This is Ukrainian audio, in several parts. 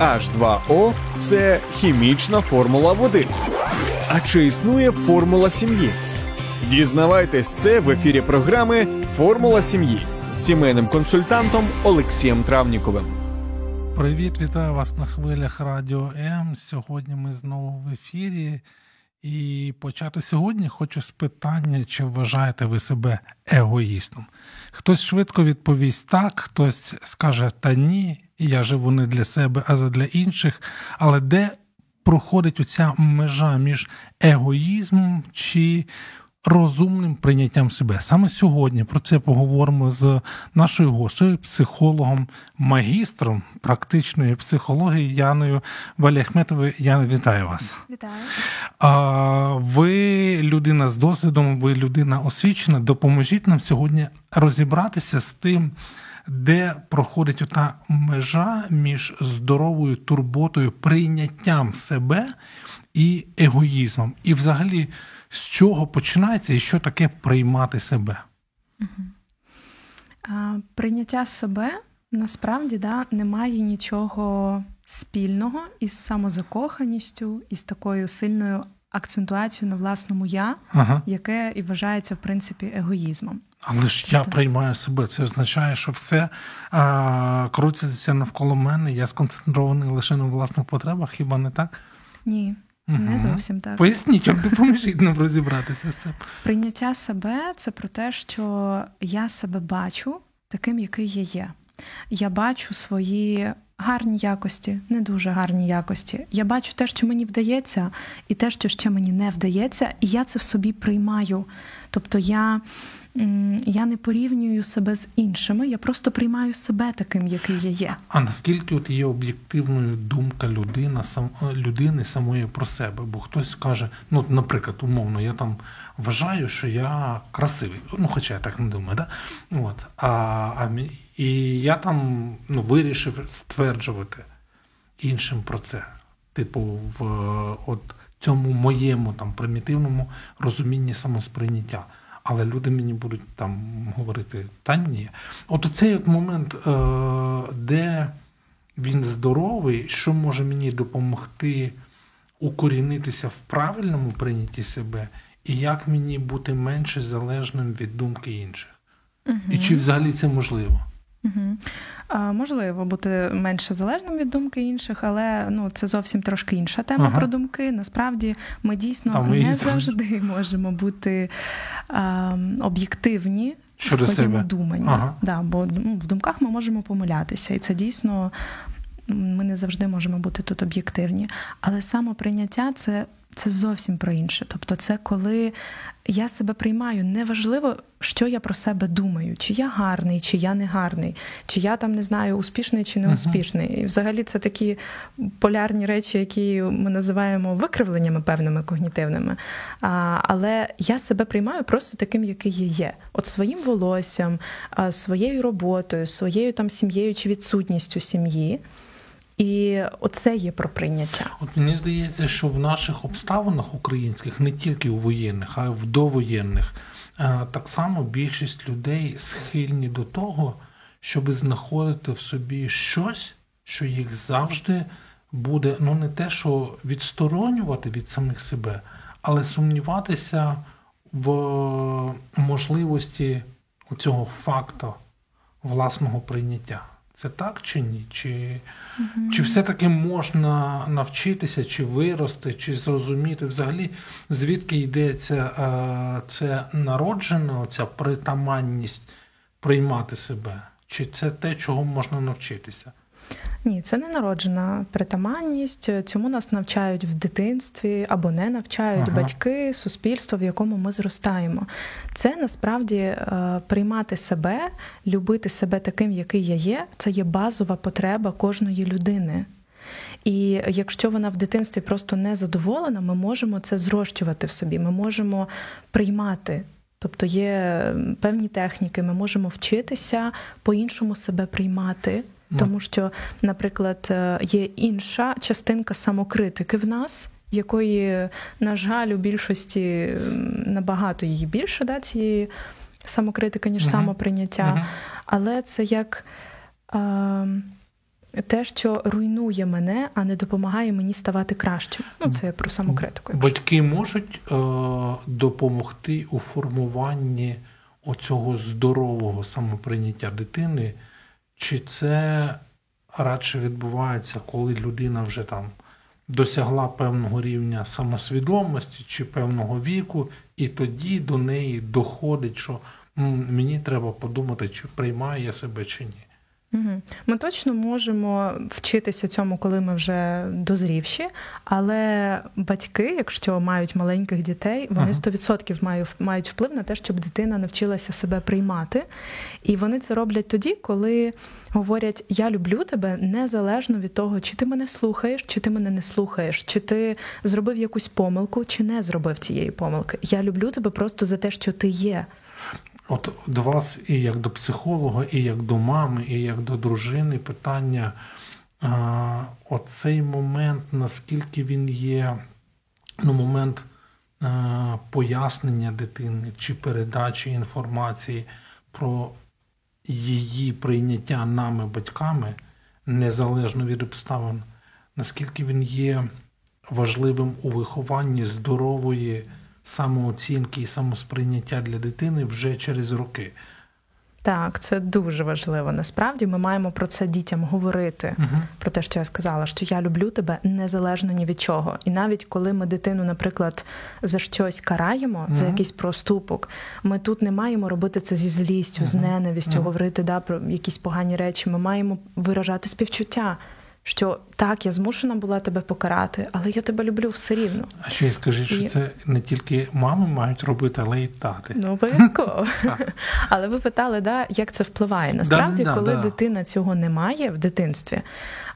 H2O – це хімічна формула води. А чи існує формула сім'ї? Дізнавайтесь це в ефірі програми Формула сім'ї з сімейним консультантом Олексієм Травніковим. Привіт, вітаю вас на хвилях Радіо М. Сьогодні ми знову в ефірі. І почати сьогодні хочу з питання, чи вважаєте ви себе егоїстом? Хтось швидко відповість так, хтось скаже та ні, я живу не для себе, а задля інших. Але де проходить оця межа між егоїзмом чи розумним прийняттям себе. Саме сьогодні про це поговоримо з нашою гостею, психологом, магістром практичної психології Яною Валіахметовою. Яна, вітаю вас. Вітаю. А, Ви людина з досвідом, ви людина освічена. Допоможіть нам сьогодні розібратися з тим. Де проходить ота межа між здоровою турботою, прийняттям себе і егоїзмом, і взагалі з чого починається і що таке приймати себе? А, Прийняття себе насправді да, немає нічого спільного із самозакоханістю, із такою сильною акцентуацією на власному я, ага. яке і вважається в принципі егоїзмом. Але ж я приймаю себе. Це означає, що все а, крутиться навколо мене. Я сконцентрований лише на власних потребах, хіба не так? Ні. Угу. Не зовсім так. Поясніть, як допоможіть нам розібратися з цим. Прийняття себе це про те, що я себе бачу таким, який я є. Я бачу свої гарні якості, не дуже гарні якості. Я бачу те, що мені вдається, і те, що ще мені не вдається, і я це в собі приймаю. Тобто я я не порівнюю себе з іншими, я просто приймаю себе таким, який я є. А наскільки от є об'єктивною думка людина, сам, людини самої про себе? Бо хтось каже, ну, наприклад, умовно, я там вважаю, що я красивий. Ну, хоча я так не думаю, да? От. А, а, І я там ну, вирішив стверджувати іншим про це. Типу, в от цьому моєму там примітивному розумінні самосприйняття але люди мені будуть там говорити та ні. От цей от момент, е, де він здоровий, що може мені допомогти укорінитися в правильному прийнятті себе, і як мені бути менше залежним від думки інших? Угу. І чи взагалі це можливо? Угу. Можливо, бути менше залежним від думки інших, але ну це зовсім трошки інша тема ага. про думки. Насправді ми дійсно Там не завжди можемо бути а, об'єктивні Щодо в своєму себе. думанні. Ага. Да, Бо ну, в думках ми можемо помилятися, і це дійсно ми не завжди можемо бути тут об'єктивні. Але самоприйняття це це зовсім про інше. Тобто, це коли я себе приймаю, неважливо, що я про себе думаю, чи я гарний, чи я не гарний, чи я там не знаю, успішний чи не успішний. І взагалі це такі полярні речі, які ми називаємо викривленнями певними когнітивними. А, Але я себе приймаю просто таким, який я є. От своїм волоссям, своєю роботою, своєю там сім'єю чи відсутністю сім'ї. І оце є про прийняття. От мені здається, що в наших обставинах українських, не тільки у воєнних, а й в довоєнних, е, так само більшість людей схильні до того, щоб знаходити в собі щось, що їх завжди буде ну не те, що відсторонювати від самих себе, але сумніватися в можливості цього факту власного прийняття. Це так чи ні? Чи угу. чи все-таки можна навчитися, чи вирости, чи зрозуміти взагалі, звідки йдеться це народжена, ця притаманність приймати себе? Чи це те, чого можна навчитися? Ні, це не народжена притаманність. Цьому нас навчають в дитинстві або не навчають ага. батьки, суспільство, в якому ми зростаємо. Це насправді е, приймати себе, любити себе таким, який я є. Це є базова потреба кожної людини. І якщо вона в дитинстві просто не задоволена, ми можемо це зрощувати в собі. Ми можемо приймати. Тобто є певні техніки, ми можемо вчитися по-іншому себе приймати. Тому що, наприклад, е, є інша частинка самокритики в нас, якої, на жаль, у більшості набагато її більше, да, цієї самокритики, ніж uh-huh. самоприйняття. Uh-huh. Але це як. Е, те, що руйнує мене, а не допомагає мені ставати кращим. Ну, це про самокритику. Батьки можуть е, допомогти у формуванні оцього здорового самоприйняття дитини, чи це радше відбувається, коли людина вже там досягла певного рівня самосвідомості чи певного віку, і тоді до неї доходить, що мені треба подумати, чи приймаю я себе чи ні. Ми точно можемо вчитися цьому, коли ми вже дозрівші, але батьки, якщо мають маленьких дітей, вони 100% мають вплив на те, щоб дитина навчилася себе приймати. І вони це роблять тоді, коли говорять: Я люблю тебе незалежно від того, чи ти мене слухаєш, чи ти мене не слухаєш, чи ти зробив якусь помилку, чи не зробив цієї помилки. Я люблю тебе просто за те, що ти є. От до вас, і як до психолога, і як до мами, і як до дружини, питання а, оцей момент, наскільки він є ну, момент а, пояснення дитини чи передачі інформації про її прийняття нами, батьками, незалежно від обставин, наскільки він є важливим у вихованні здорової самооцінки і самосприйняття для дитини вже через роки. Так, це дуже важливо. Насправді ми маємо про це дітям говорити, uh про те, що я сказала, що я люблю тебе незалежно ні від чого. І навіть коли ми дитину, наприклад, за щось караємо, uh за якийсь проступок, ми тут не маємо робити це зі злістю, uh з ненавистю, говорити да, про якісь погані речі. Ми маємо виражати співчуття що так, я змушена була тебе покарати, але я тебе люблю все рівно. А ще й скажіть, що і... це не тільки мами мають робити, але й тати. Ну, обов'язково. Але ви питали, да, як це впливає? Насправді, да, коли да. дитина цього не має в дитинстві,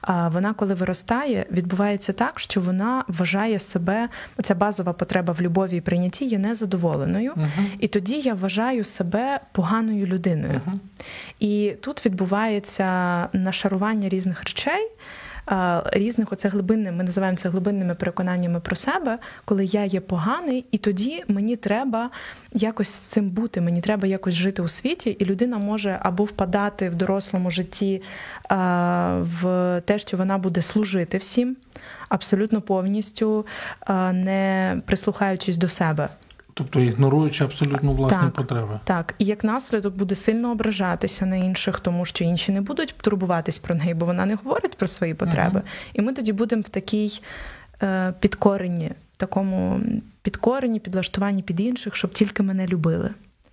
а вона, коли виростає, відбувається так, що вона вважає себе, ця базова потреба в любові і прийнятті є незадоволеною. І тоді я вважаю себе поганою людиною. І тут відбувається нашарування різних речей різних оце глибинне, ми називаємо це глибинними переконаннями про себе, коли я є поганий, і тоді мені треба якось з цим бути, мені треба якось жити у світі, і людина може або впадати в дорослому житті в те, що вона буде служити всім, абсолютно повністю не прислухаючись до себе. Тобто ігноруючи абсолютно власні так, потреби. Так, і як наслідок буде сильно ображатися на інших, тому що інші не будуть турбуватись про неї, бо вона не говорить про свої потреби. uh І ми тоді будемо в такій е, підкоренні, такому підкоренні, підлаштуванні під інших, щоб тільки мене любили.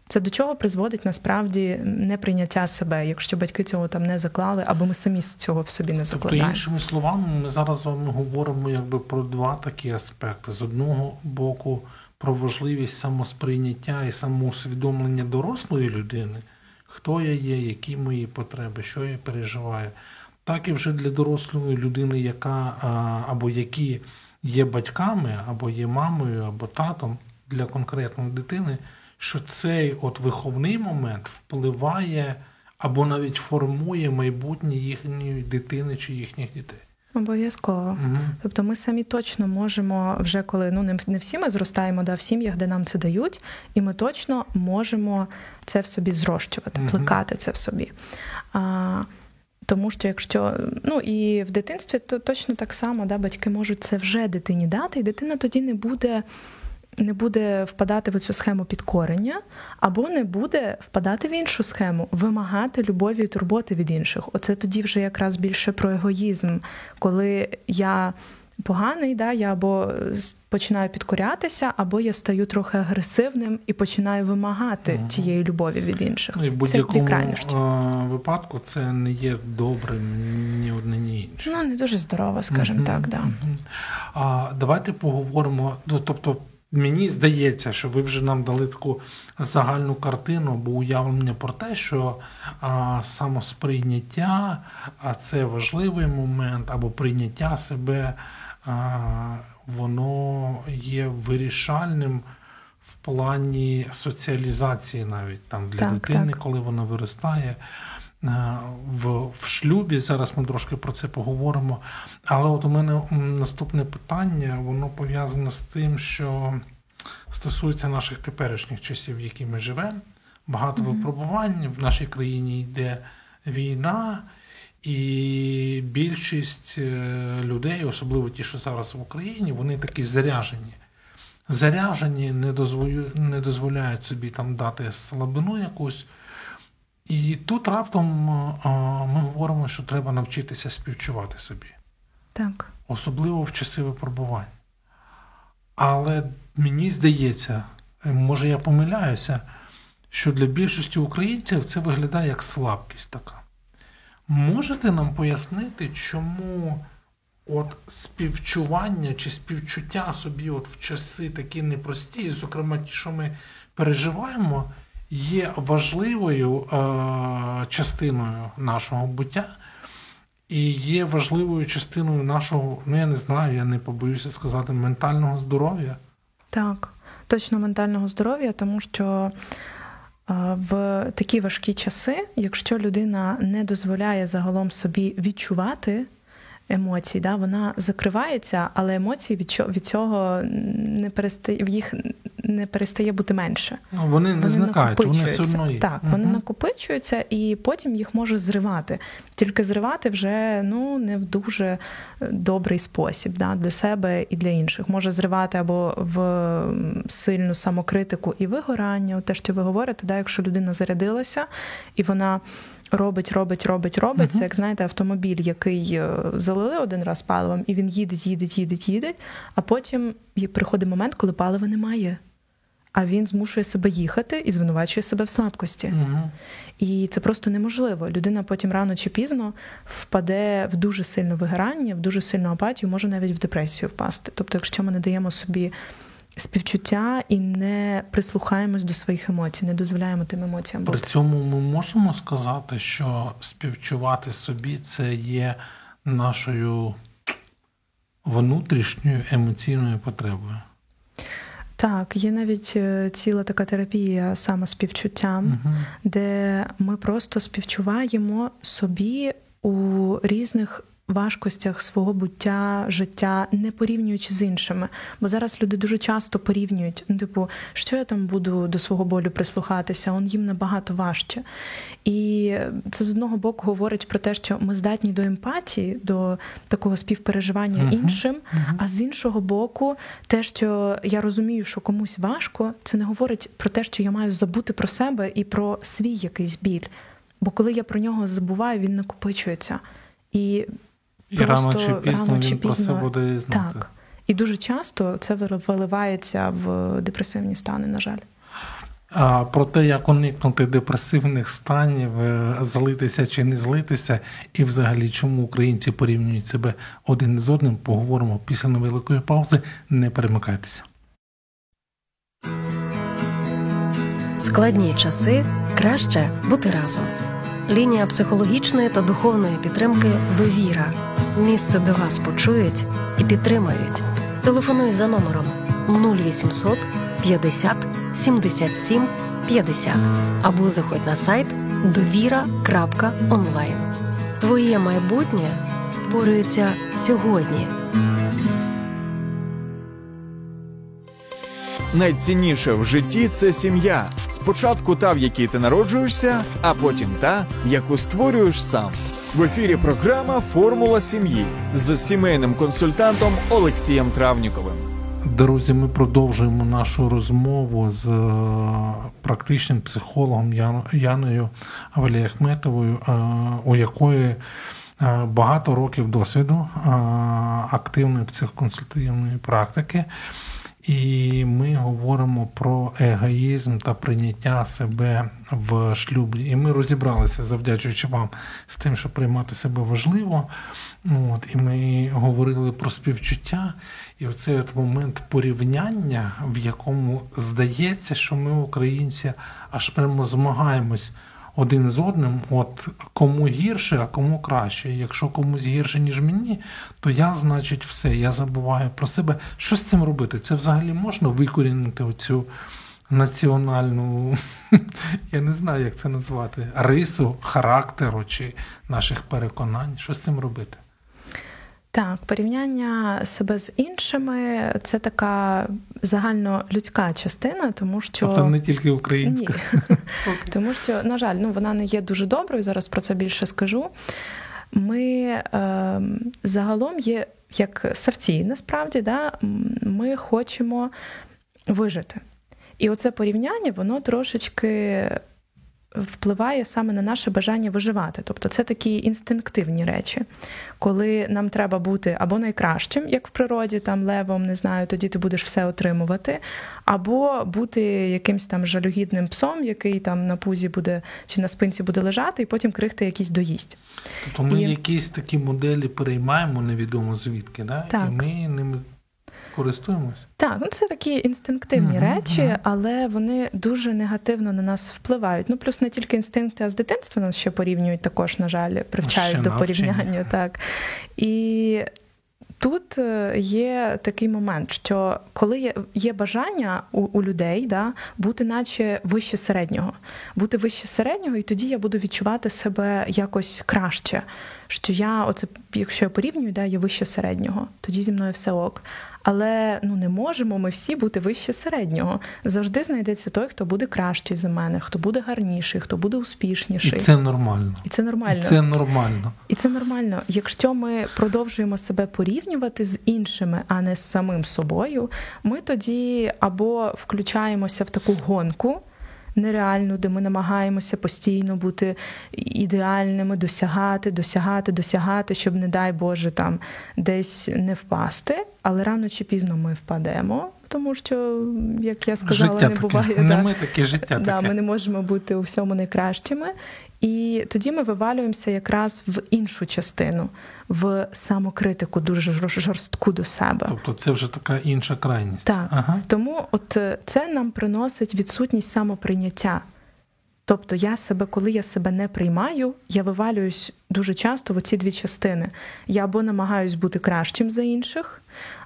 Це до чого призводить насправді неприйняття себе, якщо батьки цього там не заклали, або ми самі з цього в собі не тобто, закладаємо. Тобто, іншими словами, ми зараз з вами говоримо якби про два такі аспекти: з одного боку про важливість самосприйняття і самоусвідомлення дорослої людини, хто я є, які мої потреби, що я переживаю, так і вже для дорослої людини, яка або які є батьками, або є мамою, або татом для конкретної дитини, що цей от виховний момент впливає або навіть формує майбутнє їхньої дитини чи їхніх дітей. Обов'язково. Угу. Тобто ми самі точно можемо, вже коли ну не всі ми зростаємо да, в сім'ях, де нам це дають, і ми точно можемо це в собі зрощувати, угу. плекати це в собі. А, Тому що якщо ну і в дитинстві, то точно так само да, батьки можуть це вже дитині дати, і дитина тоді не буде не буде впадати в цю схему підкорення, або не буде впадати в іншу схему, вимагати любові і турботи від інших. Оце тоді вже якраз більше про егоїзм, коли я. Поганий, да, я або починаю підкорятися, або я стаю трохи агресивним і починаю вимагати угу. тієї любові від інших. Ну, і в будь-якому випадку це не є добрим ні одне, ні інше. Ну не дуже здорово, скажімо угу. так. Да. А давайте поговоримо. Ну, тобто, Мені здається, що ви вже нам дали таку загальну картину або уявлення про те, що а, самосприйняття а це важливий момент, або прийняття себе, а, воно є вирішальним в плані соціалізації навіть там для так, дитини, так. коли вона виростає. Е, в в шлюбі. Зараз ми трошки про це поговоримо. Але от у мене наступне питання, воно пов'язане з тим, що стосується наших теперішніх часів, в які ми живемо. Багато mm-hmm. випробувань в нашій країні йде війна, і більшість е, людей, особливо ті, що зараз в Україні, вони такі заряжені. Заряжені, не дозволяють, не дозволяють собі там дати слабину якусь. І тут раптом ми говоримо, що треба навчитися співчувати собі. Так. Особливо в часи випробувань. Але мені здається, може я помиляюся, що для більшості українців це виглядає як слабкість така. Можете нам пояснити, чому от співчування чи співчуття собі от в часи такі непрості, зокрема ті, що ми переживаємо, є важливою е- частиною нашого буття і є важливою частиною нашого, ну я не знаю, я не побоюся сказати, ментального здоров'я? Так, точно ментального здоров'я, тому що в такі важкі часи, якщо людина не дозволяє загалом собі відчувати емоцій, да, вона закривається, але емоції від цього не перестає їх не перестає бути менше. Ну, Вони не вони зникають, вони все одно є. Так, вони угу. накопичуються і потім їх може зривати. Тільки зривати вже ну не в дуже е, добрий спосіб да, для себе і для інших. Може зривати або в сильну самокритику і вигорання, те, що ви говорите, да, якщо людина зарядилася і вона робить, робить, робить, робить. Це як знаєте, автомобіль, який е, залили один раз паливом, і він їде, їде, їде, їде, а потім приходить момент, коли палива немає. А він змушує себе їхати і звинувачує себе в слабкості. uh І це просто неможливо. Людина потім рано чи пізно впаде в дуже сильне вигорання, в дуже сильну апатію, може навіть в депресію впасти. Тобто, якщо ми не даємо собі співчуття і не прислухаємось до своїх емоцій, не дозволяємо тим емоціям бути. При цьому ми можемо сказати, що співчувати собі це є нашою внутрішньою емоційною потребою. Так, є навіть е, ціла така терапія самоспівчуттям, угу. де ми просто співчуваємо собі у різних важкостях свого буття, життя, не порівнюючи з іншими. Бо зараз люди дуже часто порівнюють, ну, типу, що я там буду до свого болю прислухатися, он їм набагато важче. І це з одного боку говорить про те, що ми здатні до емпатії, до такого співпереживання uh-huh. іншим. Uh-huh. А з іншого боку, те, що я розумію, що комусь важко, це не говорить про те, що я маю забути про себе і про свій якийсь біль. Бо коли я про нього забуваю, він накопичується. І і рано чи пізно рано чи він пізно... про це буде знати. Так. І дуже часто це виливається в депресивні стани, на жаль. А Про те, як уникнути депресивних станів, е, злитися чи не злитися, і взагалі чому українці порівнюють себе один з одним, поговоримо після невеликої паузи. Не перемикайтеся. Складні часи краще бути разом. Лінія психологічної та духовної підтримки довіра. Місце, де вас почують і підтримають. Телефонуй за номером 0800 50 77 50 або заходь на сайт довіра.онлайн. Твоє майбутнє створюється сьогодні. Найцінніше в житті це сім'я. Спочатку та, в якій ти народжуєшся, а потім та, яку створюєш сам. В ефірі програма Формула сім'ї з сімейним консультантом Олексієм Травніковим. Друзі, ми продовжуємо нашу розмову з е, практичним психологом Яною Валіяхметовою, е, у якої е, багато років досвіду активної психоконсультативної практики. І ми говоримо про егоїзм та прийняття себе в шлюбі. І ми розібралися, завдячуючи вам з тим, що приймати себе важливо. От, І ми говорили про співчуття. І оцей от момент порівняння, в якому здається, що ми, українці, аж прямо змагаємось один з одним, от кому гірше, а кому краще. Якщо комусь гірше, ніж мені, то я, значить, все, я забуваю про себе. Що з цим робити? Це взагалі можна викорінити оцю національну, я не знаю, як це назвати, рису характеру чи наших переконань. Що з цим робити? Так, порівняння себе з іншими це така загальнолюдська частина, тому що Тобто не тільки українська. Ні. Тому що, на жаль, ну вона не є дуже доброю. Зараз про це більше скажу. Ми е, загалом є як савці, насправді, да, ми хочемо вижити. І оце порівняння, воно трошечки впливає саме на наше бажання виживати. Тобто це такі інстинктивні речі, коли нам треба бути або найкращим, як в природі, там левом, не знаю, тоді ти будеш все отримувати, або бути якимсь там жалюгідним псом, який там на пузі буде чи на спинці буде лежати, і потім крихти якийсь доїсть. Тобто ми і... якісь такі моделі переймаємо невідомо звідки, да? Так. і ми ними користуємось? Так, ну це такі інстинктивні uh-huh, речі, uh-huh. але вони дуже негативно на нас впливають. Ну плюс не тільки інстинкти, а з дитинства нас ще порівнюють також, на жаль, привчають ще до порівняння. Так. І Тут е, є такий момент, що коли є є бажання у у людей да, бути наче вище середнього, бути вище середнього, і тоді я буду відчувати себе якось краще. Що я, оце, якщо я порівнюю, да, я вище середнього, тоді зі мною все ок. Але ну не можемо ми всі бути вище середнього. Завжди знайдеться той, хто буде кращий за мене, хто буде гарніший, хто буде успішніший. І це нормально. І це нормально. І це нормально. І це нормально. Якщо ми продовжуємо себе порівнювати з іншими, а не з самим собою, ми тоді або включаємося в таку гонку нереальну, де ми намагаємося постійно бути ідеальними, досягати, досягати, досягати, щоб, не дай Боже, там десь не впасти. Але рано чи пізно ми впадемо, тому що, як я сказала, життя не таке. буває. Не да, ми таке життя да, Ми не можемо бути у всьому найкращими. І тоді ми вивалюємося якраз в іншу частину, в самокритику, дуже жорстку до себе. Тобто це вже така інша крайність. Так. Ага. Тому от е, це нам приносить відсутність самоприйняття. Тобто, я себе, коли я себе не приймаю, я вивалююсь дуже часто в оці дві частини. Я або намагаюсь бути кращим за інших,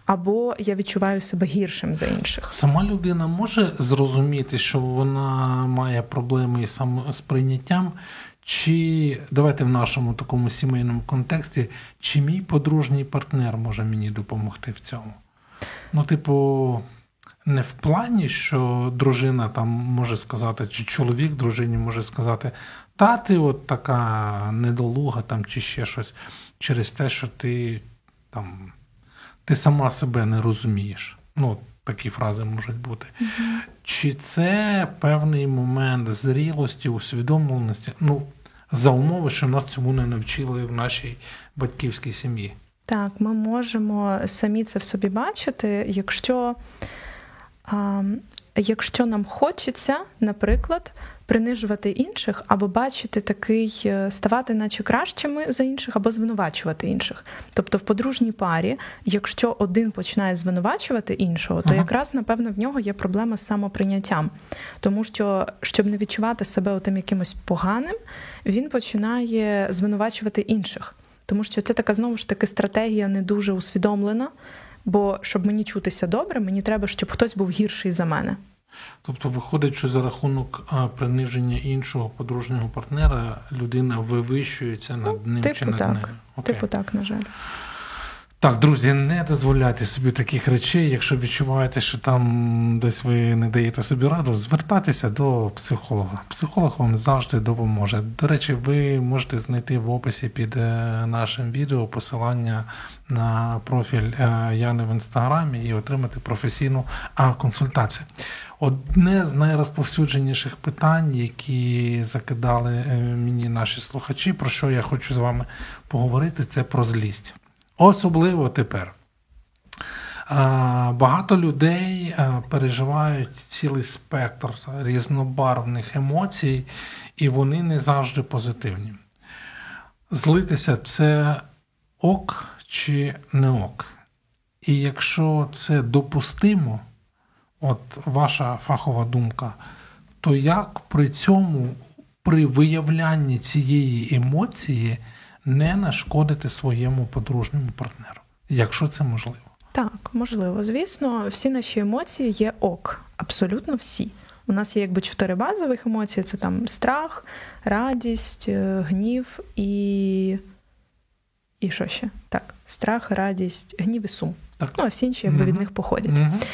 або я відчуваю себе гіршим за інших. Сама людина може зрозуміти, що вона має проблеми із самосприйняттям, чи давайте в нашому такому сімейному контексті, чи мій подружній партнер може мені допомогти в цьому? Ну, типу, не в плані, що дружина там може сказати, чи чоловік дружині може сказати, та ти от така недолуга там, чи ще щось через те, що ти там ти сама себе не розумієш. Ну, такі фрази можуть бути. Mm-hmm. Чи це певний момент зрілості, усвідомленості? Ну, за умови, що нас цьому не навчили в нашій батьківській сім'ї? Так, ми можемо самі це в собі бачити, якщо. А, Якщо нам хочеться, наприклад, принижувати інших, або бачити такий, е, ставати, наче кращими за інших, або звинувачувати інших. Тобто в подружній парі, якщо один починає звинувачувати іншого, то ага. якраз напевно в нього є проблема з самоприйняттям, тому що щоб не відчувати себе отим якимось поганим, він починає звинувачувати інших, тому що це така знову ж таки стратегія не дуже усвідомлена. Бо щоб мені чутися добре, мені треба, щоб хтось був гірший за мене. Тобто, виходить, що за рахунок приниження іншого подружнього партнера людина вивищується над ну, ним типу чи над так. нею? Окей. Типу так, на жаль. Так, друзі, не дозволяйте собі таких речей. Якщо відчуваєте, що там десь ви не даєте собі раду, звертайтеся до психолога. Психолог вам завжди допоможе. До речі, ви можете знайти в описі під е, нашим відео посилання на профіль е, Яни в інстаграмі і отримати професійну консультацію. Одне з найрозповсюдженіших питань, які закидали е, мені наші слухачі, про що я хочу з вами поговорити, це про злість. Особливо тепер. Багато людей переживають цілий спектр різнобарвних емоцій, і вони не завжди позитивні. Злитися це ок чи не ок. І якщо це допустимо, от ваша фахова думка, то як при цьому, при виявлянні цієї емоції, не нашкодити своєму подружньому партнеру, якщо це можливо. Так, можливо. Звісно, всі наші емоції є ок, абсолютно всі. У нас є якби чотири базових емоції: це там страх, радість, е, гнів і і що ще? Так, страх, радість, гнів і сум. Так. Ну, а всі інші якби, від них походять. Mm-hmm.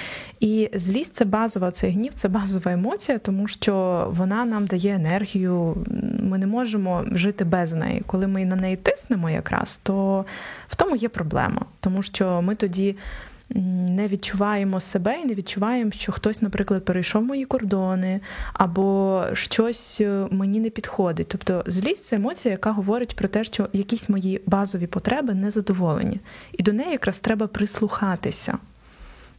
І злість це базова, цей гнів, це базова емоція, тому що вона нам дає енергію. Ми не можемо жити без неї. Коли ми на неї тиснемо, якраз, то в тому є проблема, тому що ми тоді не відчуваємо себе і не відчуваємо, що хтось, наприклад, перейшов мої кордони, або щось е, мені не підходить. Тобто злість це емоція, яка говорить про те, що якісь мої базові потреби не задоволені. І до неї якраз треба прислухатися.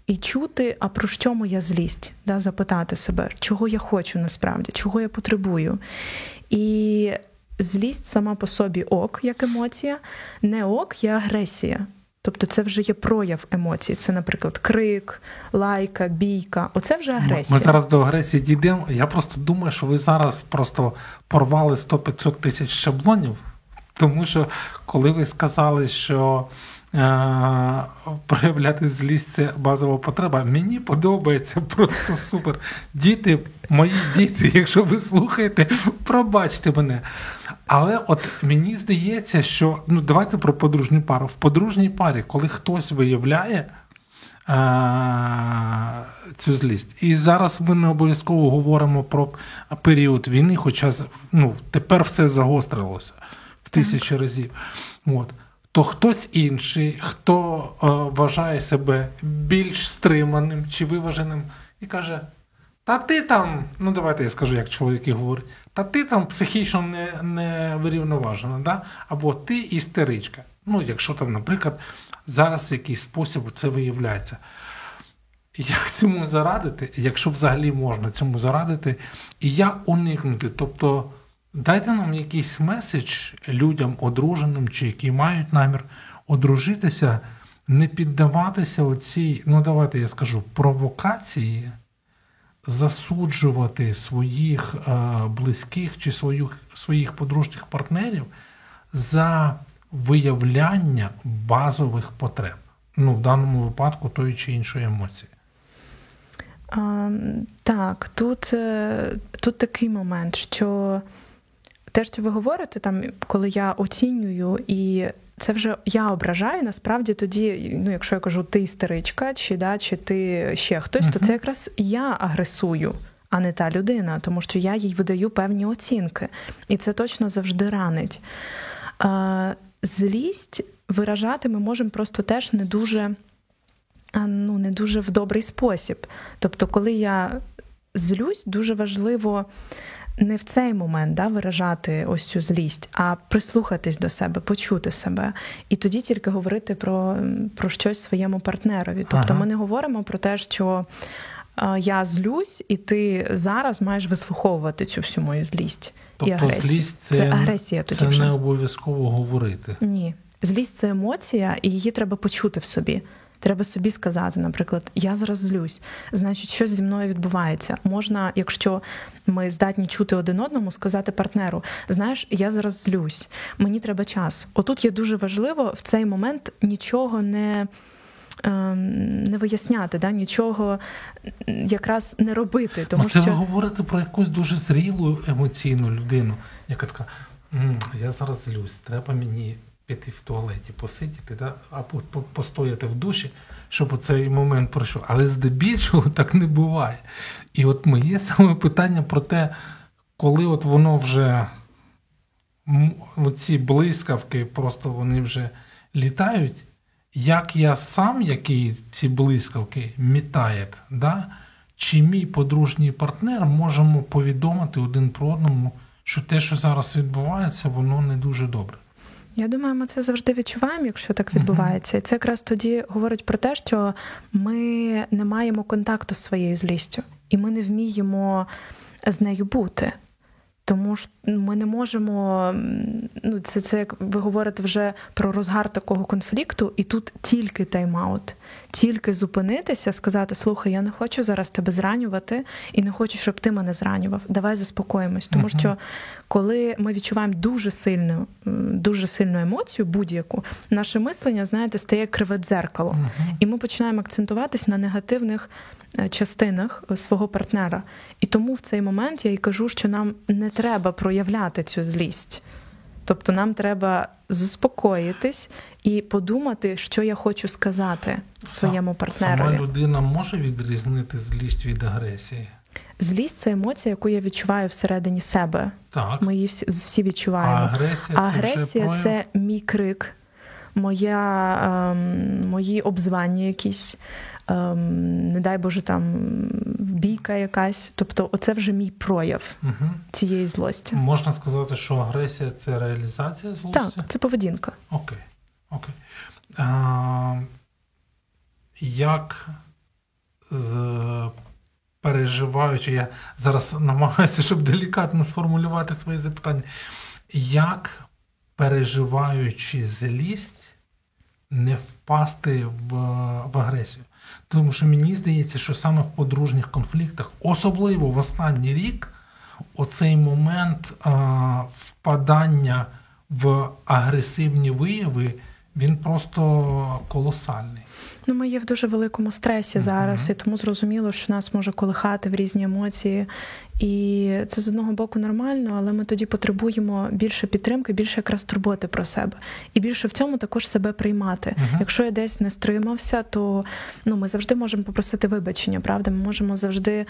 І чути, а про що моя злість, да, запитати себе, чого я хочу насправді, чого я потребую. І злість сама по собі ок, як емоція, не ок є агресія. Тобто це вже є прояв емоцій. Це, наприклад, крик, лайка, бійка. Оце вже агресія. Ми зараз до агресії дійдемо. Я просто думаю, що ви зараз просто порвали 100-500 тисяч шаблонів, тому що коли ви сказали, що е- проявляти злість це базова потреба, мені подобається просто супер. Діти, мої діти, якщо ви слухаєте, пробачте мене. Але от мені здається, що ну давайте про подружню пару. В подружній парі, коли хтось виявляє а, цю злість, і зараз ми не обов'язково говоримо про період війни, хоча ну, тепер все загострилося в тисячі разів. От. То хтось інший, хто а, вважає себе більш стриманим чи виваженим, і каже: Та ти там, ну давайте я скажу, як чоловіки говорять та ти там психічно не не вирівноважена, да? або ти істеричка. Ну, якщо там, наприклад, зараз в якийсь спосіб це виявляється. Як цьому зарадити, якщо взагалі можна цьому зарадити, і як уникнути? Тобто дайте нам якийсь меседж людям, одруженим, чи які мають намір одружитися, не піддаватися оцій, ну давайте я скажу, провокації засуджувати своїх е, близьких чи своїх, своїх подружніх партнерів за виявляння базових потреб. Ну, в даному випадку тої чи іншої емоції. А, Так, тут, е, тут такий момент, що те, що ви говорите, там, коли я оцінюю і це вже я ображаю. Насправді тоді, ну якщо я кажу ти істеричка, чи да, чи ти ще хтось, uh-huh. то це якраз я агресую, а не та людина, тому що я їй видаю певні оцінки, і це точно завжди ранить. А, Злість виражати ми можемо просто теж не дуже. Ну, не дуже в добрий спосіб. Тобто, коли я злюсь, дуже важливо не в цей момент да, виражати ось цю злість, а прислухатись до себе, почути себе, і тоді тільки говорити про про щось своєму партнерові. Тобто ага. ми не говоримо про те, що я злюсь, і ти зараз маєш вислуховувати цю всю мою злість тобто, і агресію. Злість це, це агресія тоді це вже. не обов'язково говорити. Ні. Злість це емоція, і її треба почути в собі. Треба собі сказати, наприклад, я зараз злюсь, значить, щось зі мною відбувається. Можна, якщо ми здатні чути один одному, сказати партнеру: знаєш, я зараз злюсь, мені треба час. Отут є дуже важливо в цей момент нічого не. Ем, не виясняти, да, нічого якраз не робити. Тому це що... ви говорите про якусь дуже зрілу емоційну людину, яка така: я зараз злюсь, треба мені піти в туалеті, посидіти, да? або постояти в душі, щоб цей момент пройшов. Але здебільшого так не буває. І от моє саме питання про те, коли от воно вже ці блискавки, просто вони вже літають, як я сам, який ці блискавки мітає, да? чи мій подружній партнер можемо повідомити один про одному, що те, що зараз відбувається, воно не дуже добре. Я думаю, ми це завжди відчуваємо, якщо так відбувається. І це якраз тоді говорить про те, що ми не маємо контакту з своєю злістю, і ми не вміємо з нею бути. Тому що ми не можемо. Ну, це це як ви говорите вже про розгар такого конфлікту, і тут тільки тайм-аут, тільки зупинитися, сказати: слухай, я не хочу зараз тебе зранювати, і не хочу, щоб ти мене зранював. Давай заспокоїмось. Тому uh-huh. що коли ми відчуваємо дуже сильну, дуже сильну емоцію, будь-яку, наше мислення, знаєте, стає криве дзеркало, uh-huh. і ми починаємо акцентуватись на негативних. Е, частинах е, свого партнера. І тому в цей момент я й кажу, що нам не треба проявляти цю злість. Тобто нам треба заспокоїтись і подумати, що я хочу сказати своєму партнеру. Сама людина може відрізнити злість від агресії. Злість це емоція, яку я відчуваю всередині себе. Так. Ми її всі, всі відчуваємо. А агресія, а агресія це, це мій крик, моя, ем, мої обзвання якісь, ем, не дай Боже, там бійка якась. Тобто, оце вже мій прояв угу. цієї злості. Можна сказати, що агресія це реалізація злості? Так, це поведінка. Окей. Окей. А, Як з переживаючи, я зараз намагаюся, щоб делікатно сформулювати свої запитання, як переживаючи злість, не впасти в, в агресію? Тому що мені здається, що саме в подружніх конфліктах, особливо в останній рік, оцей момент а, впадання в агресивні вияви, він просто колосальний. Ну, ми є в дуже великому стресі зараз, mm-hmm. і тому зрозуміло, що нас може колихати в різні емоції. І це з одного боку нормально, але ми тоді потребуємо більше підтримки, більше якраз турботи про себе. І більше в цьому також себе приймати. Uh-huh. Якщо я десь не стримався, то ну ми завжди можемо попросити вибачення, правда? Ми можемо завжди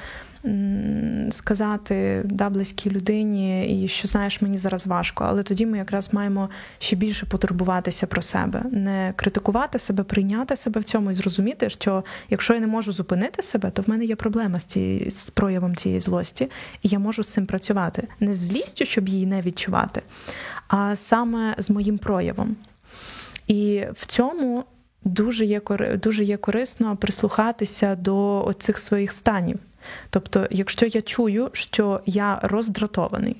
м- сказати да, близькій людині, і що знаєш, мені зараз важко. Але тоді ми якраз маємо ще більше потурбуватися про себе, не критикувати себе, прийняти себе в цьому і зрозуміти, що якщо я не можу зупинити себе, то в мене є проблема з цією з проявом цієї злості і я можу з цим працювати не з злістю, щоб її не відчувати, а саме з моїм проявом. І в цьому дуже є дуже є корисно прислухатися до оцих своїх станів. Тобто, якщо я чую, що я роздратований,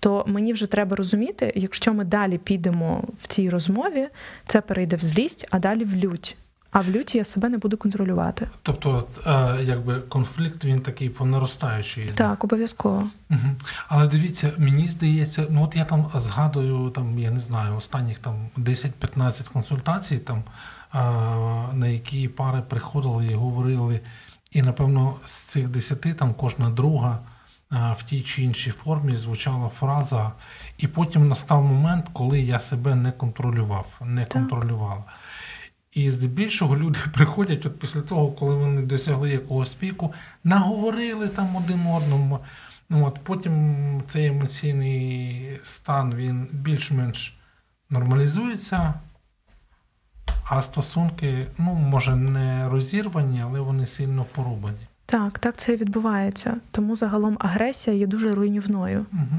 то мені вже треба розуміти, якщо ми далі підемо в цій розмові, це перейде в злість, а далі в лють. А в люті я себе не буду контролювати. Тобто, е, якби конфлікт він такий понаростаючий. Так, обов'язково. Угу. Але дивіться, мені здається, ну от я там згадую, там я не знаю, останніх там 10-15 консультацій, там е, на які пари приходили і говорили. І напевно з цих 10 там кожна друга е, в тій чи іншій формі звучала фраза, і потім настав момент, коли я себе не контролював, не так. контролювала. І здебільшого люди приходять от після того, коли вони досягли якогось піку, наговорили там один одному. Ну, от Потім цей емоційний стан він більш-менш нормалізується, а стосунки, ну, може, не розірвані, але вони сильно порубані. Так, так це і відбувається. Тому загалом агресія є дуже руйнівною. Угу.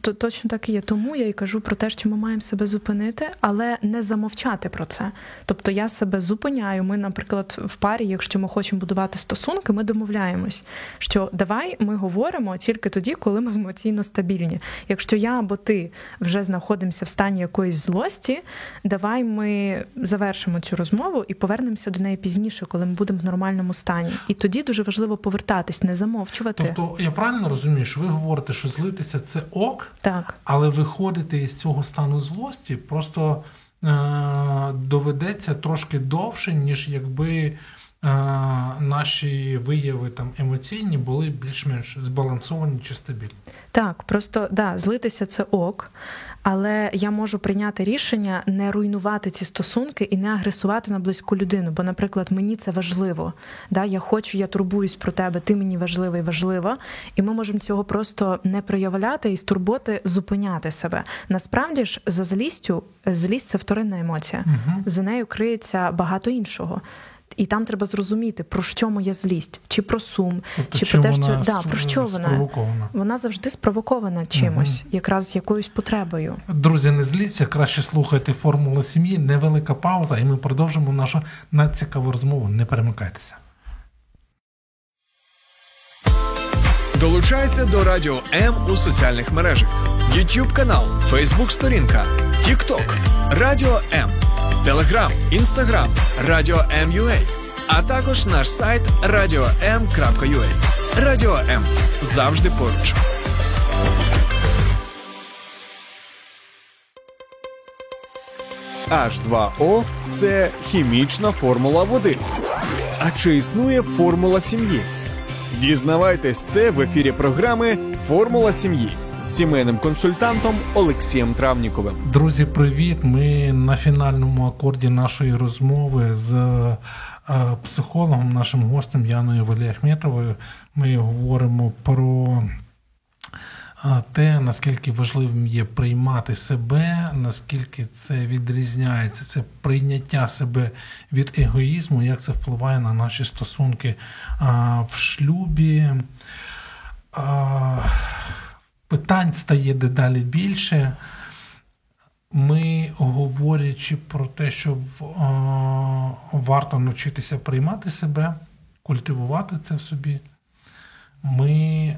То точно так і є. Тому я і кажу про те, що ми маємо себе зупинити, але не замовчати про це. Тобто я себе зупиняю. Ми, наприклад, в парі, якщо ми хочемо будувати стосунки, ми домовляємось, що давай ми говоримо тільки тоді, коли ми емоційно стабільні. Якщо я або ти вже знаходимося в стані якоїсь злості, давай ми завершимо цю розмову і повернемося до неї пізніше, коли ми будемо в нормальному стані. І тоді дуже важливо повертатись, не замовчувати. Тобто я правильно розумію, що ви говорите, що злити злитися це ок, так. але виходити із цього стану злості просто е- доведеться трошки довше, ніж якби е- наші вияви там емоційні були більш-менш збалансовані чи стабільні. Так, просто да, злитися це ок але я можу прийняти рішення не руйнувати ці стосунки і не агресувати на близьку людину. Бо, наприклад, мені це важливо. Да? Я хочу, я турбуюсь про тебе, ти мені важливий, важлива. І ми можемо цього просто не проявляти і з турботи зупиняти себе. Насправді ж, за злістю, злість це вторинна емоція. Угу. За нею криється багато іншого. І там треба зрозуміти, про що моя злість, чи про сум, тобто, чи про те, що да, про що вона вона завжди спровокована чимось, угу. якраз якоюсь потребою. Друзі, не зліться, краще слухайте формулу сім'ї, невелика пауза, і ми продовжимо нашу надцікаву розмову. Не перемикайтеся. Долучайся до Радіо М у соціальних мережах: YouTube канал, Facebook сторінка, TikTok, Радіо М. Телеграм, Інстаграм, Радіо М.Ю.А. а також наш сайт radio.m.ua. Радіо М завжди поруч. H2O – це хімічна формула води. А чи існує формула сім'ї? Дізнавайтесь це в ефірі програми Формула сім'ї з сімейним консультантом Олексієм Травніковим. Друзі, привіт! Ми на фінальному акорді нашої розмови з е, психологом, нашим гостем Яною Валіахметовою. Ми говоримо про те, наскільки важливим є приймати себе, наскільки це відрізняється, це прийняття себе від егоїзму, як це впливає на наші стосунки в шлюбі. Питань стає дедалі більше. Ми, говорячи про те, що варто навчитися приймати себе, культивувати це в собі, ми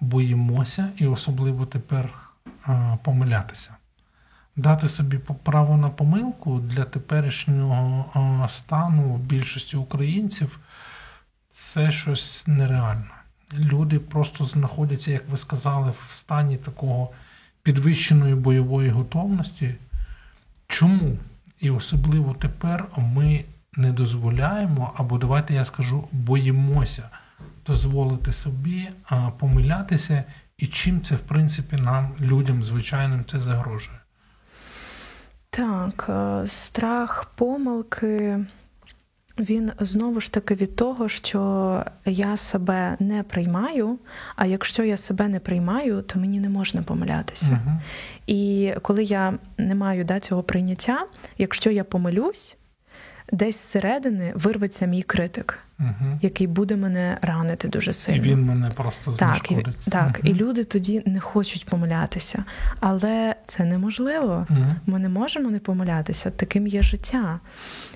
боїмося і особливо тепер помилятися. Дати собі право на помилку для теперішнього стану більшості українців це щось нереальне. Люди просто знаходяться, як ви сказали, в стані такого підвищеної бойової готовності. Чому? І особливо тепер ми не дозволяємо, або давайте я скажу, боїмося дозволити собі помилятися, і чим це, в принципі, нам, людям звичайним, це загрожує? Так, е, страх помилки. Він знову ж таки від того, що я себе не приймаю. А якщо я себе не приймаю, то мені не можна помилятися. uh І коли я не маю да, цього прийняття, якщо я помилюсь, десь зсередини вирветься мій критик, угу. який буде мене ранити дуже сильно. І він мене просто знешкодить. Так, і, так, угу. і люди тоді не хочуть помилятися. Але це неможливо. Угу. Ми не можемо не помилятися. Таким є життя.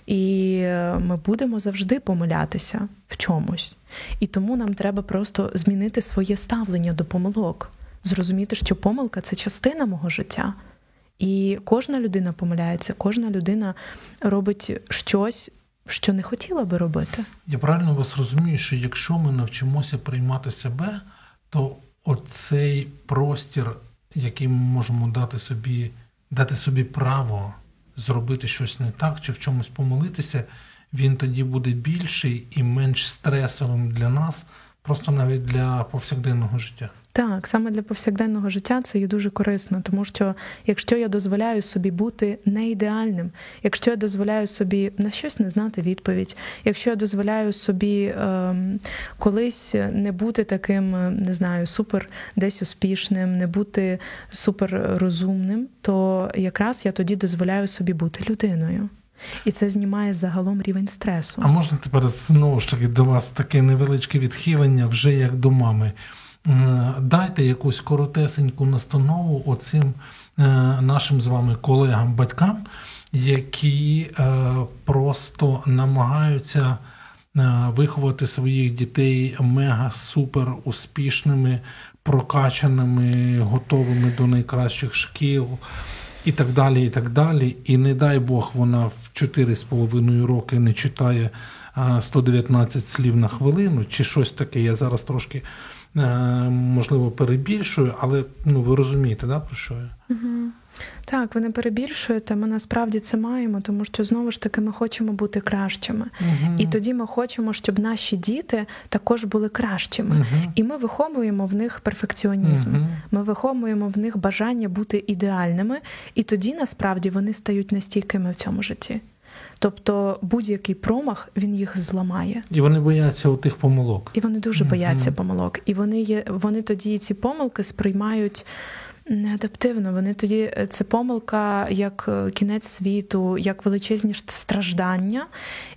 І е, ми будемо завжди помилятися в чомусь. І тому нам треба просто змінити своє ставлення до помилок, зрозуміти, що помилка це частина мого життя. І кожна людина помиляється, кожна людина робить щось, що не хотіла би робити. Я правильно вас розумію, що якщо ми навчимося приймати себе, то оцей простір, який ми можемо дати собі, дати собі право зробити щось не так чи в чомусь помилитися, він тоді буде більший і менш стресовим для нас, просто навіть для повсякденного життя. Так, саме для повсякденного життя це є дуже корисно, тому що якщо я дозволяю собі бути не ідеальним, якщо я дозволяю собі на щось не знати відповідь, якщо я дозволяю собі е, колись не бути таким, не знаю, супер десь успішним, не бути супер розумним, то якраз я тоді дозволяю собі бути людиною. І це знімає загалом рівень стресу. А можна тепер знову ж таки до вас таке невеличке відхилення вже як до мами. Е, дайте якусь коротесеньку настанову оцим е, нашим з вами колегам-батькам, які е, просто намагаються виховати своїх дітей мега супер успішними, прокачаними, готовими до найкращих шкіл. І так далі, і так далі. І не дай Бог, вона в 4,5 роки не читає 119 слів на хвилину, чи щось таке. Я зараз трошки можливо, перебільшую, але ну ви розумієте, да, про що я? Угу. Так, ви не перебільшуєте, ми насправді це маємо, тому що знову ж таки ми хочемо бути кращими. uh І тоді ми хочемо, щоб наші діти також були кращими. uh І ми виховуємо в них перфекціонізм. uh Ми виховуємо в них бажання бути ідеальними, і тоді насправді вони стають настійкими в цьому житті. Тобто будь-який промах він їх зламає, і вони бояться у тих помилок. І вони дуже бояться mm-hmm. помилок. І вони є, вони тоді ці помилки сприймають неадаптивно. Вони тоді це помилка як е, кінець світу, як величезні страждання.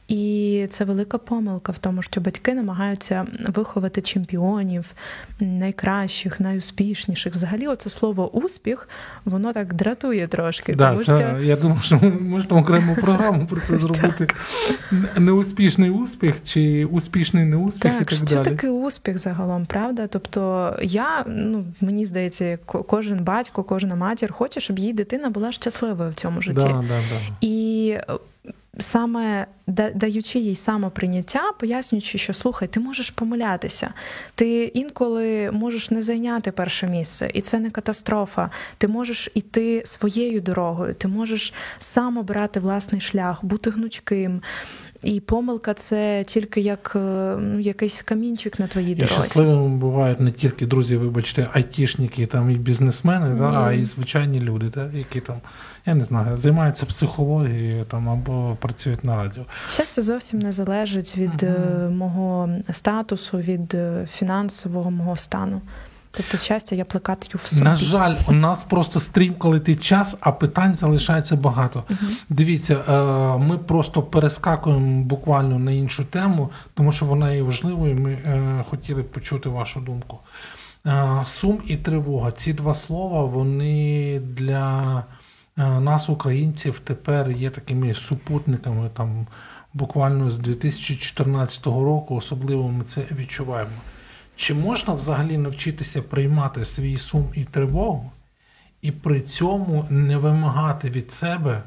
І це велика помилка в тому, що батьки намагаються виховати чемпіонів, найкращих, найуспішніших. Взагалі, оце слово успіх, воно так дратує трошки. Да, тому це, що... Я думаю, що можна окрему програму про це зробити. Неуспішний успіх чи успішний неуспіх так, і так що далі. таке успіх загалом, правда? Тобто я, ну мені здається, кожен батько, кожна матір хоче, щоб її дитина була щасливою в цьому житті. Да, да, да. І саме даючи їй самоприйняття, пояснюючи, що слухай, ти можеш помилятися, ти інколи можеш не зайняти перше місце, і це не катастрофа. Ти можеш іти своєю дорогою, ти можеш сам обрати власний шлях, бути гнучким, І помилка це тільки як е, ну, якийсь камінчик на твоїй дорозі. І щасливими бувають не тільки друзі, вибачте, айтішники там і бізнесмени, да, а і звичайні люди, да, які там, я не знаю, займаються психологією там або працюють на радіо. Щастя зовсім не залежить від uh мого статусу, від е, фінансового мого стану. Тобто щастя я плекати в собі. На жаль, у нас просто стрімко летить час, а питань залишається багато. uh Дивіться, е, ми просто перескакуємо буквально на іншу тему, тому що вона є важливою. Ми хотіли почути вашу думку. Сум і тривога. Ці два слова вони для нас, українців, тепер є такими супутниками. Там буквально з 2014 року, особливо ми це відчуваємо. Чи можна взагалі навчитися приймати свій сум і тривогу, і при цьому не вимагати від себе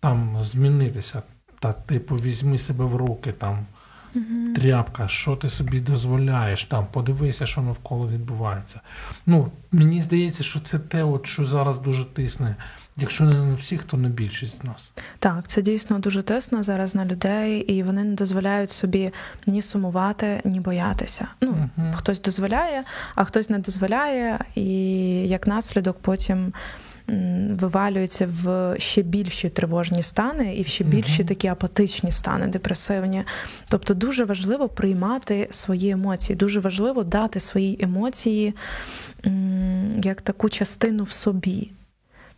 там змінитися? Та, типу, візьми себе в руки, там угу. тряпка, що ти собі дозволяєш, там, подивися, що навколо відбувається. Ну, Мені здається, що це те, от, що зараз дуже тисне Якщо не на всіх, то на більшість з нас. Так, це дійсно дуже тисно зараз на людей, і вони не дозволяють собі ні сумувати, ні боятися. Ну uh хтось дозволяє, а хтось не дозволяє, і як наслідок потім. Вивалюються в ще більші тривожні стани і в ще більші такі апатичні стани, депресивні. Тобто дуже важливо приймати свої емоції, дуже важливо дати свої емоції як таку частину в собі.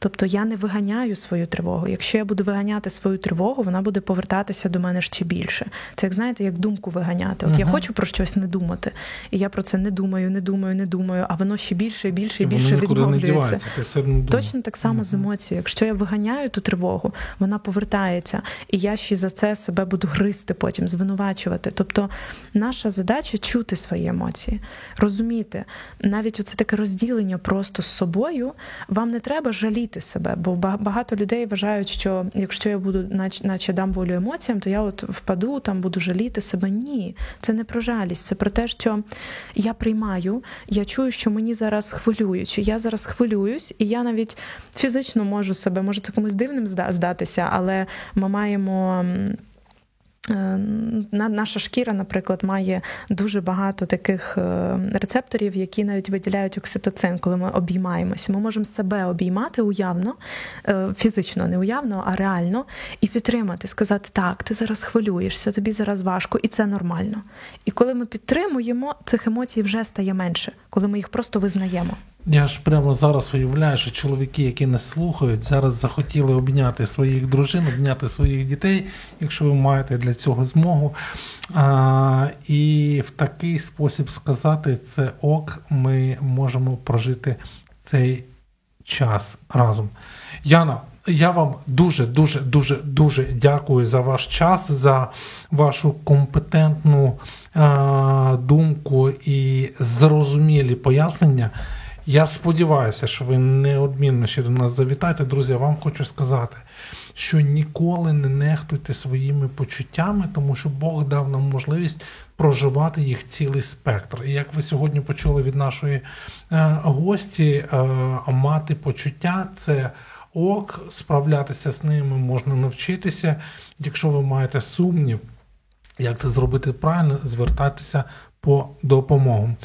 Тобто я не виганяю свою тривогу. Якщо я буду виганяти свою тривогу, вона буде повертатися до мене ще більше. Це як знаєте, як думку виганяти. От uh-huh. я хочу про щось не думати, і я про це не думаю, не думаю, не думаю, а воно ще більше і більше і більше відновлюється. Точно так само uh-huh. з емоцією. Якщо я виганяю ту тривогу, вона повертається, і я ще за це себе буду гризти потім, звинувачувати. Тобто, наша задача чути свої емоції, розуміти навіть оце таке розділення просто з собою. Вам не треба жаліти жаліти себе, бо багато людей вважають, що якщо я буду, наче, наче дам волю емоціям, то я от впаду, там буду жаліти себе. Ні, це не про жалість, це про те, що я приймаю, я чую, що мені зараз хвилюючи. Я зараз хвилююсь, і я навіть фізично можу себе, може це комусь дивним здатися, але ми маємо. Е, наша шкіра, наприклад, має дуже багато таких е, рецепторів, які навіть виділяють окситоцин, коли ми обіймаємося. Ми можемо себе обіймати уявно, е, фізично, не уявно, а реально, і підтримати, сказати, так, ти зараз хвилюєшся, тобі зараз важко, і це нормально. І коли ми підтримуємо, цих емоцій вже стає менше, коли ми їх просто визнаємо. Я ж прямо зараз уявляю, що чоловіки, які нас слухають, зараз захотіли обняти своїх дружин, обняти своїх дітей, якщо ви маєте для цього змогу. А, І в такий спосіб сказати, це ок, ми можемо прожити цей час разом. Яна, я вам дуже, дуже, дуже, дуже дякую за ваш час, за вашу компетентну а, думку і зрозумілі пояснення. Я сподіваюся, що ви неодмінно ще до нас завітаєте. Друзі, я вам хочу сказати, що ніколи не нехтуйте своїми почуттями, тому що Бог дав нам можливість проживати їх цілий спектр. І як ви сьогодні почули від нашої е, гості, е, мати почуття це. Ок, справлятися з ними можна навчитися. Якщо ви маєте сумнів, як це зробити правильно, звертатися по допомогу.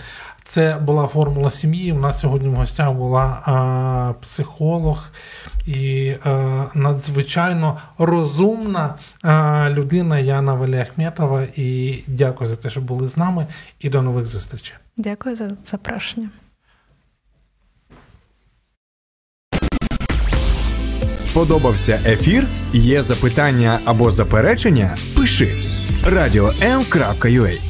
Це була формула сім'ї. У нас сьогодні в гостях була а, психолог і а, надзвичайно розумна а, людина Яна Валіахметова. І дякую за те, що були з нами. І до нових зустрічей. Дякую за запрошення. Сподобався ефір? Є запитання або заперечення? Пиши радіом.ua